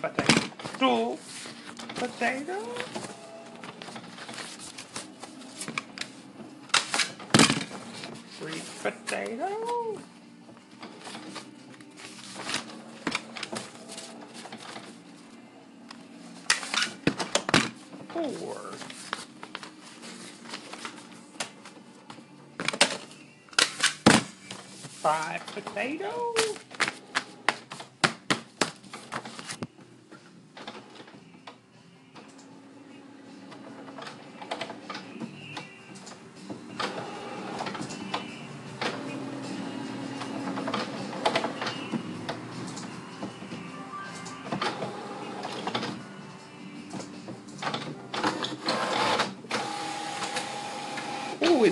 One potato. Two potatoes. Three potatoes. Four. Five potato.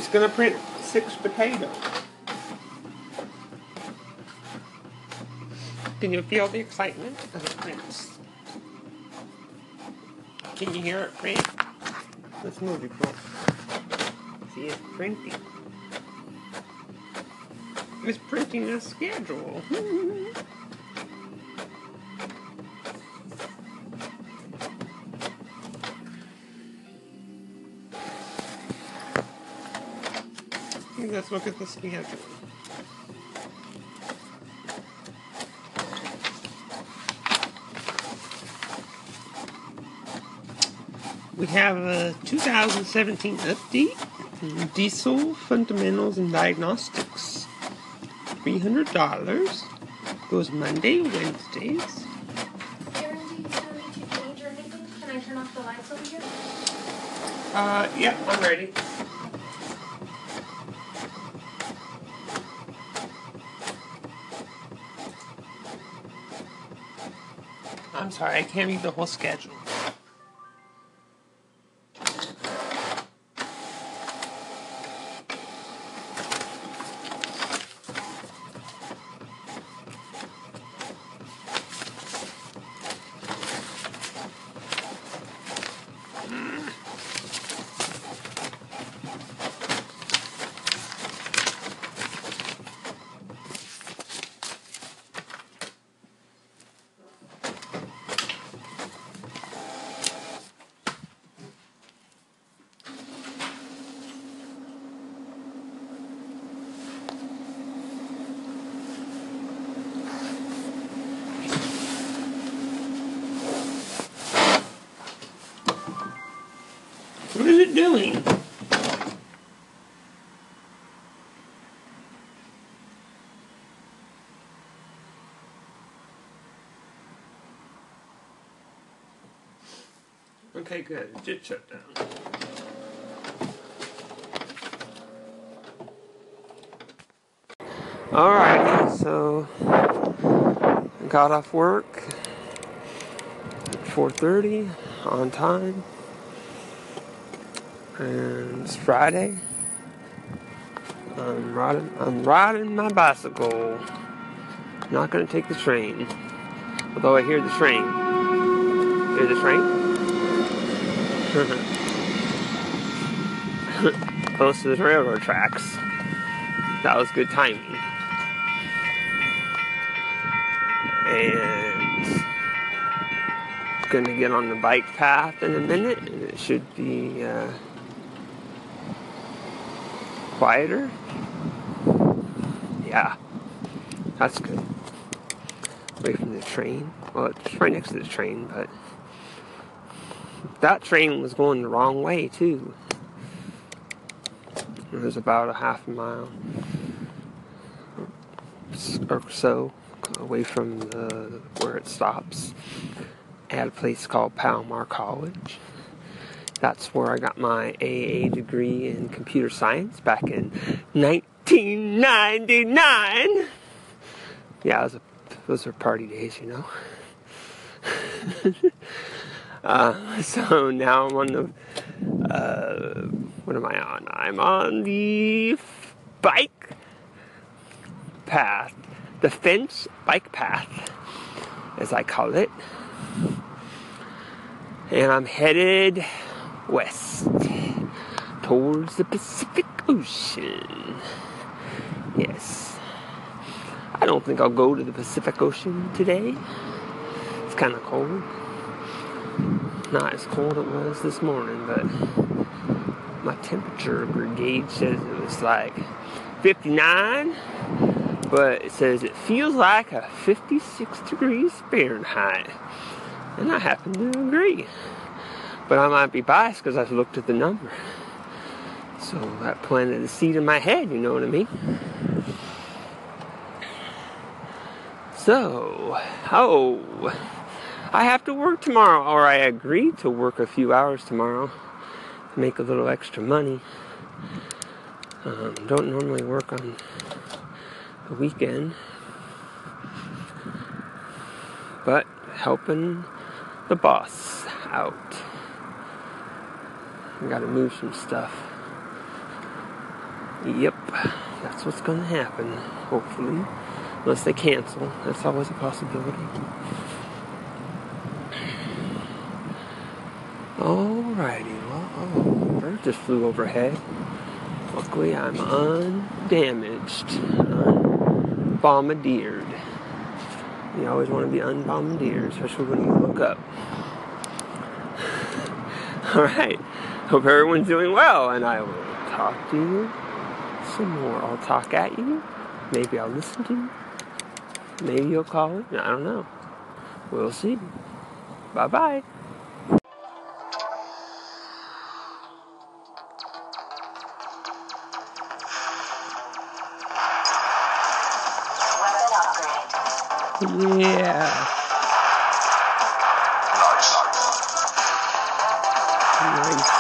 It's gonna print six potatoes. Can you feel the excitement as it prints? Can you hear it print? Let's move it close. See it printing. It's printing a schedule. Let's look at the schedule. We have a 2017 update, Diesel Fundamentals and Diagnostics. $300. Goes Monday, Wednesdays. Uh, yeah, I'm need to change or anything? Can I turn off the lights over here? Uh, yeah, I'm ready. I'm sorry, I can't read the whole schedule. What is it doing? Okay, good. It did shut down. Alrighty, so got off work at 4:30 on time, and it's Friday. I'm riding. I'm riding my bicycle. Not gonna take the train, although I hear the train. Hear the train? Close to the railroad tracks. That was good timing. And gonna get on the bike path in a minute, and it should be uh, quieter. Yeah, that's good. Away from the train. Well, it's right next to the train, but that train was going the wrong way too. It was about a half a mile or so away from the where it stops at a place called Palomar College. That's where I got my AA degree in computer science back in 1999. Yeah, those, those are party days, you know. uh, so now I'm on the. Uh, what am I on? I'm on the bike path, the fence bike path, as I call it. And I'm headed west towards the Pacific Ocean. Yes. I don't think I'll go to the Pacific Ocean today. It's kind of cold. Not as cold it was this morning, but my temperature gauge says it was like 59, but it says it feels like a 56 degrees Fahrenheit. And I happen to agree. But I might be biased because I've looked at the number. So that planted a seed in my head, you know what I mean? So, oh, I have to work tomorrow, or I agreed to work a few hours tomorrow to make a little extra money. Um, don't normally work on the weekend, but helping the boss out. I gotta move some stuff. Yep, that's what's gonna happen, hopefully unless they cancel. That's always a possibility. Alrighty, well, oh, bird just flew overhead. Luckily, I'm undamaged, unbombardeered. You always want to be unbombardeered, especially when you look up. Alright, hope everyone's doing well, and I will talk to you some more. I'll talk at you. Maybe I'll listen to you. Maybe you'll call it. I don't know. We'll see. Bye bye. Yeah. Nice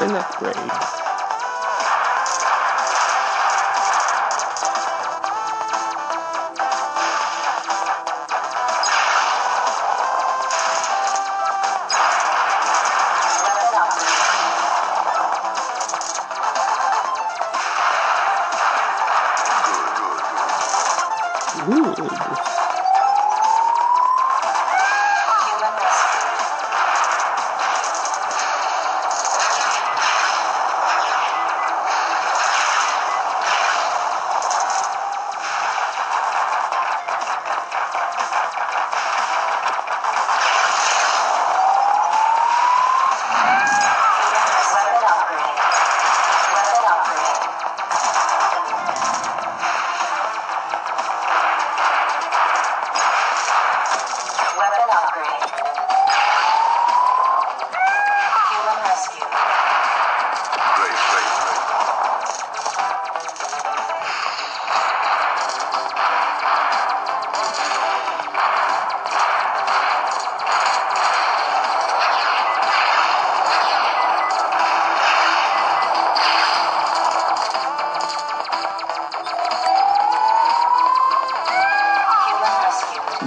and in that grade.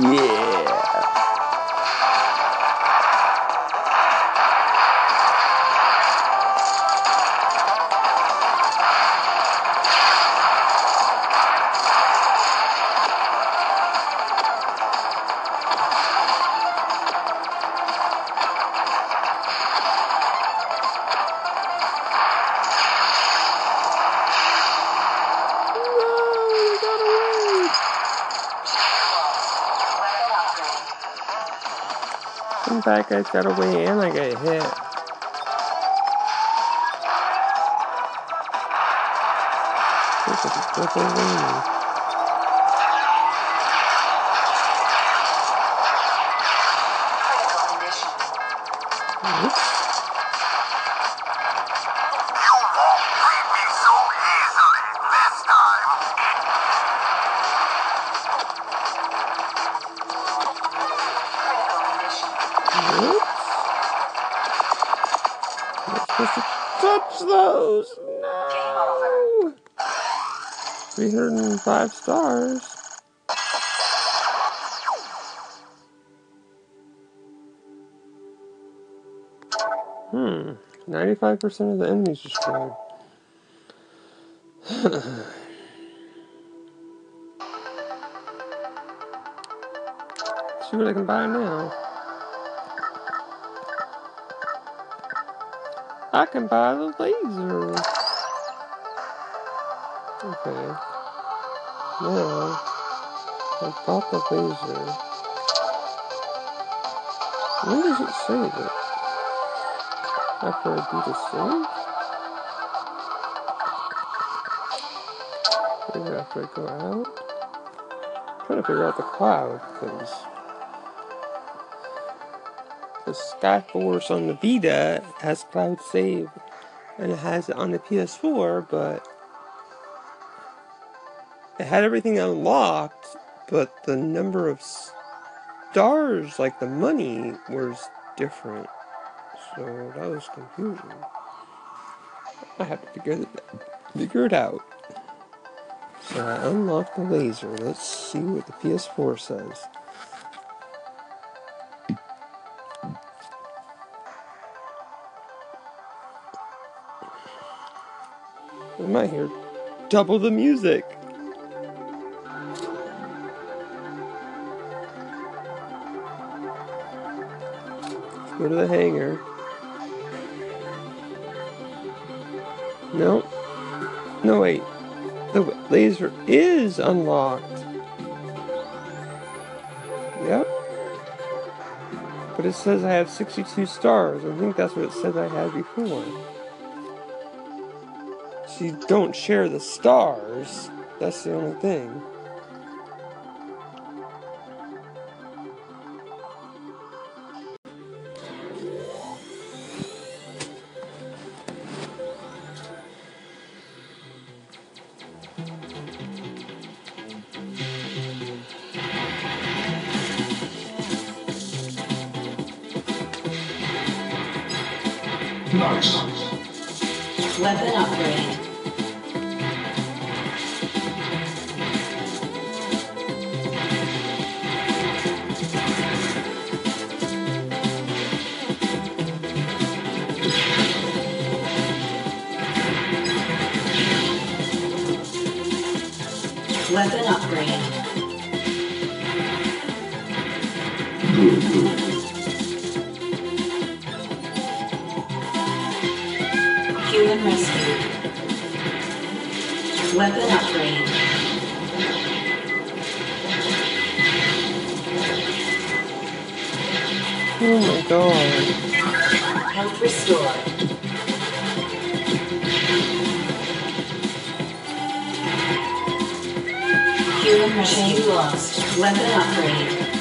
Weapon upgrade. bad guys got away and I got hit. This is a those. No. 305 stars. Hmm. 95% of the enemies destroyed. See what I can buy now. I can buy the laser. Okay. Now, I bought the laser. When does it save it? After I do the save? Maybe after I go out? I'm trying to figure out the cloud, because the Skyforce on the Vita has cloud save, and it has it on the PS4, but it had everything unlocked, but the number of stars, like the money, was different. So that was confusing. I have to figure it, figure it out. So I unlocked the laser. Let's see what the PS4 says. I might hear double the music. Go to the hangar. No. No, wait. The laser is unlocked. Yep. But it says I have 62 stars. I think that's what it said I had before. You don't share the stars. That's the only thing. Weapon upgrade. Weapon upgrade. Weapon upgrade. Oh my god. Health restored. Human rescue lost. Weapon upgrade.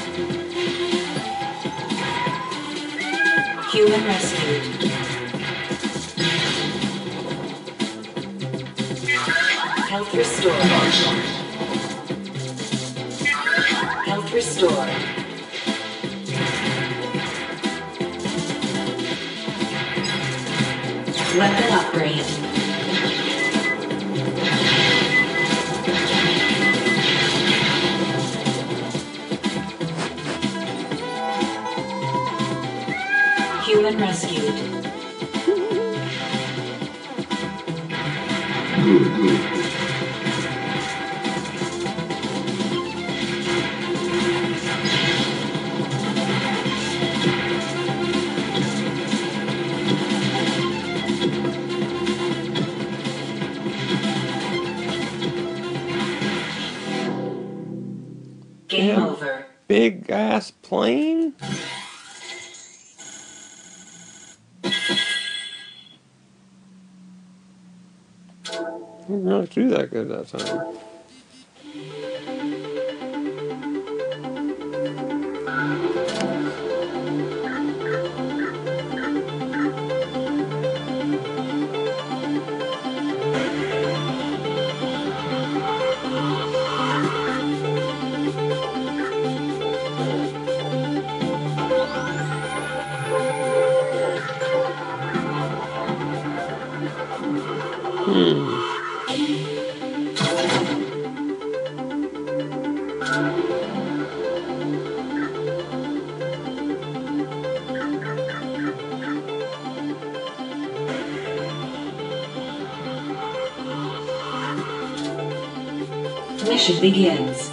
Human rescue. Health restored. Nice. Health restored. Weapon upgrade. Human rescued. Good, good. Big ass plane? Really do that good that time. Mission begins.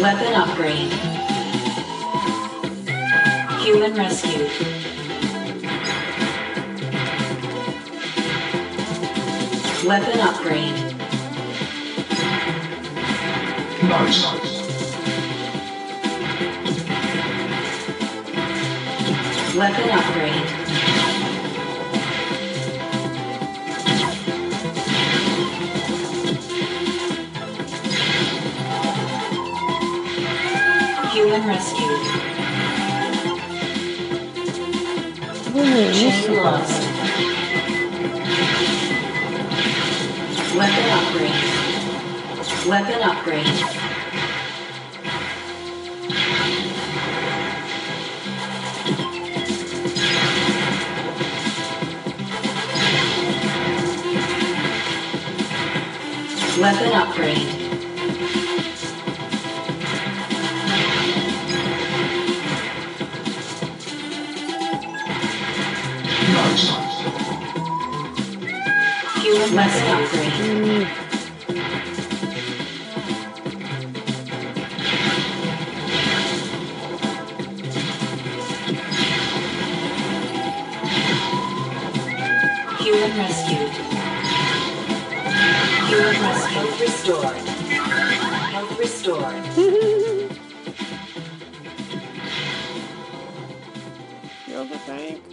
Weapon upgrade. Human rescue. Weapon upgrade. Nice. Weapon upgrade. Human rescued. Chain lost. Weapon upgrade. Weapon upgrade. Weapon upgrade. You must operate. Fuel rescued. Fuel rescued. Health restored. Health restored. You're the bank.